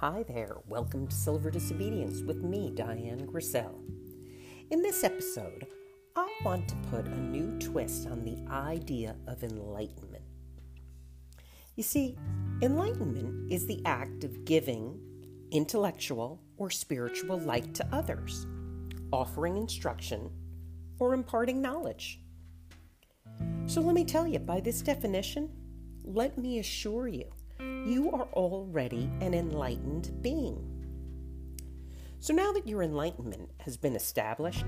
Hi there, welcome to Silver Disobedience with me, Diane Griselle. In this episode, I want to put a new twist on the idea of enlightenment. You see, enlightenment is the act of giving intellectual or spiritual light to others, offering instruction, or imparting knowledge. So let me tell you, by this definition, let me assure you, you are already an enlightened being. So now that your enlightenment has been established,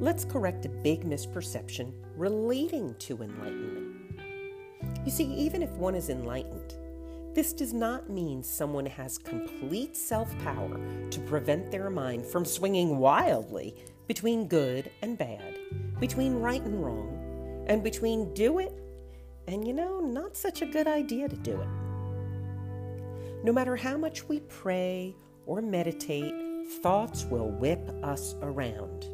let's correct a big misperception relating to enlightenment. You see, even if one is enlightened, this does not mean someone has complete self power to prevent their mind from swinging wildly between good and bad, between right and wrong, and between do it and, you know, not such a good idea to do it. No matter how much we pray or meditate, thoughts will whip us around.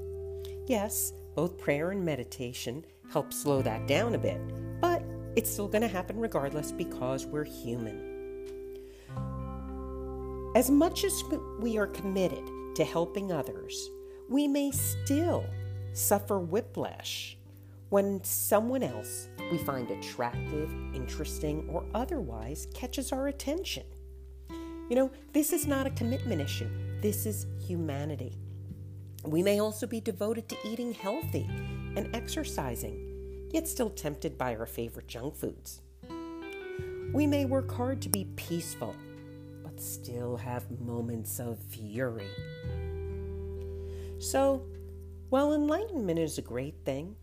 Yes, both prayer and meditation help slow that down a bit, but it's still going to happen regardless because we're human. As much as we are committed to helping others, we may still suffer whiplash when someone else we find attractive, interesting, or otherwise catches our attention. You know, this is not a commitment issue, this is humanity. We may also be devoted to eating healthy and exercising, yet still tempted by our favorite junk foods. We may work hard to be peaceful, but still have moments of fury. So, while enlightenment is a great thing,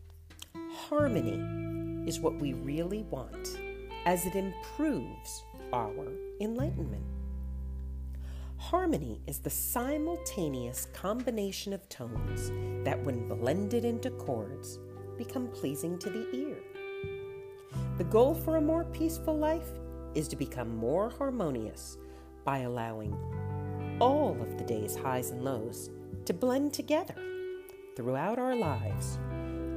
harmony is what we really want as it improves our enlightenment. Harmony is the simultaneous combination of tones that, when blended into chords, become pleasing to the ear. The goal for a more peaceful life is to become more harmonious by allowing all of the day's highs and lows to blend together. Throughout our lives,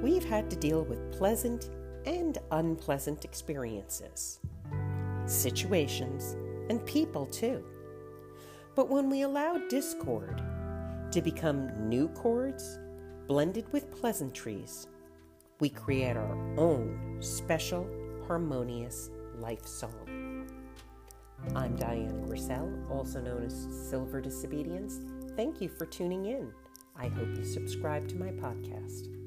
we've had to deal with pleasant and unpleasant experiences, situations, and people too. But when we allow discord to become new chords blended with pleasantries, we create our own special, harmonious life song. I'm Diane Griselle, also known as Silver Disobedience. Thank you for tuning in. I hope you subscribe to my podcast.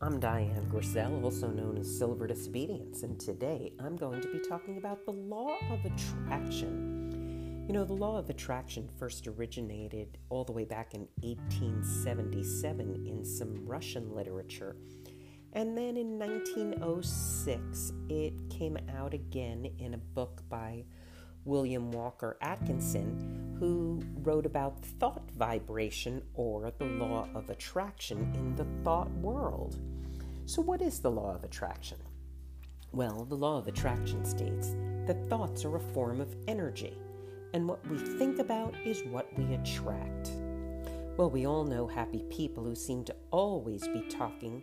I'm Diane Griselle, also known as Silver Disobedience, and today I'm going to be talking about the law of attraction. You know, the law of attraction first originated all the way back in 1877 in some Russian literature. And then in 1906, it came out again in a book by William Walker Atkinson, who wrote about thought vibration or the law of attraction in the thought world. So, what is the law of attraction? Well, the law of attraction states that thoughts are a form of energy, and what we think about is what we attract. Well, we all know happy people who seem to always be talking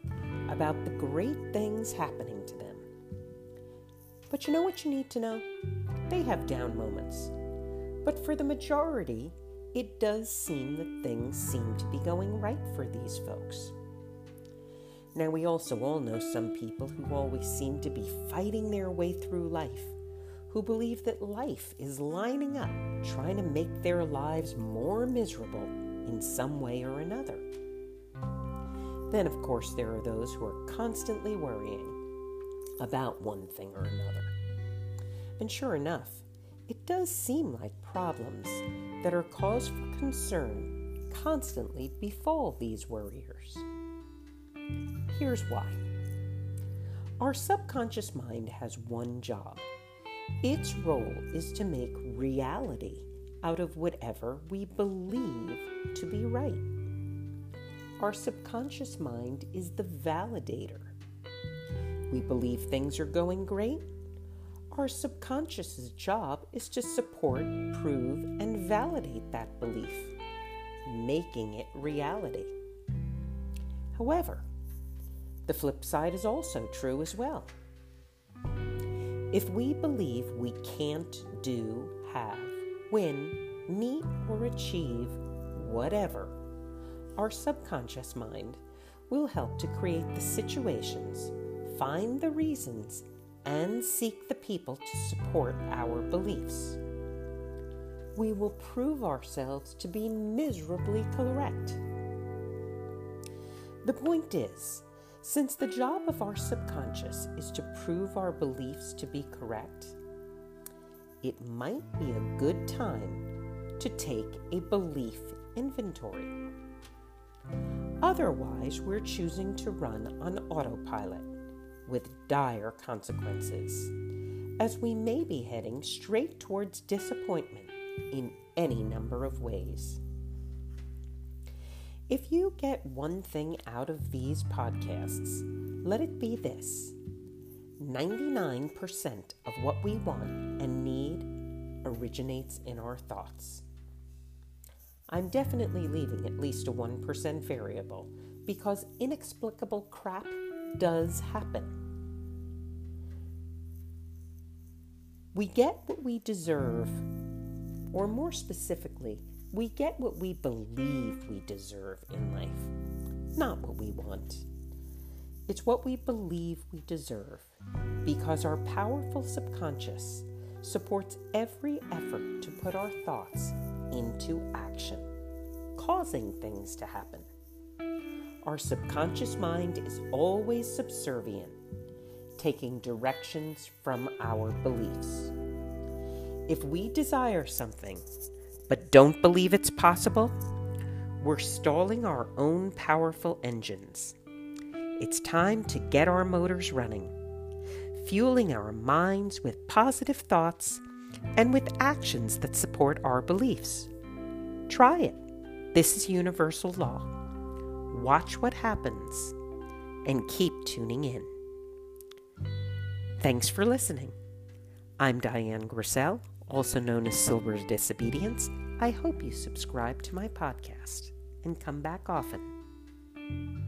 about the great things happening to them. But you know what you need to know? They have down moments. But for the majority, it does seem that things seem to be going right for these folks. Now, we also all know some people who always seem to be fighting their way through life, who believe that life is lining up, trying to make their lives more miserable in some way or another. Then, of course, there are those who are constantly worrying about one thing or another. And sure enough, it does seem like problems that are cause for concern constantly befall these worriers. Here's why our subconscious mind has one job its role is to make reality out of whatever we believe to be right. Our subconscious mind is the validator. We believe things are going great Our subconscious's job is to support, prove, and validate that belief, making it reality. However, the flip side is also true as well. If we believe we can't do, have, win, meet, or achieve whatever, our subconscious mind will help to create the situations, find the reasons, and seek the people to support our beliefs. We will prove ourselves to be miserably correct. The point is, since the job of our subconscious is to prove our beliefs to be correct, it might be a good time to take a belief inventory. Otherwise, we're choosing to run on autopilot with dire consequences, as we may be heading straight towards disappointment in any number of ways. If you get one thing out of these podcasts, let it be this 99% of what we want and need originates in our thoughts. I'm definitely leaving at least a 1% variable because inexplicable crap does happen. We get what we deserve, or more specifically, we get what we believe we deserve in life, not what we want. It's what we believe we deserve because our powerful subconscious supports every effort to put our thoughts into action, causing things to happen. Our subconscious mind is always subservient, taking directions from our beliefs. If we desire something but don't believe it's possible, we're stalling our own powerful engines. It's time to get our motors running, fueling our minds with positive thoughts and with actions that support our beliefs. Try it. This is universal law watch what happens, and keep tuning in. Thanks for listening. I'm Diane Griselle, also known as Silver's Disobedience. I hope you subscribe to my podcast and come back often.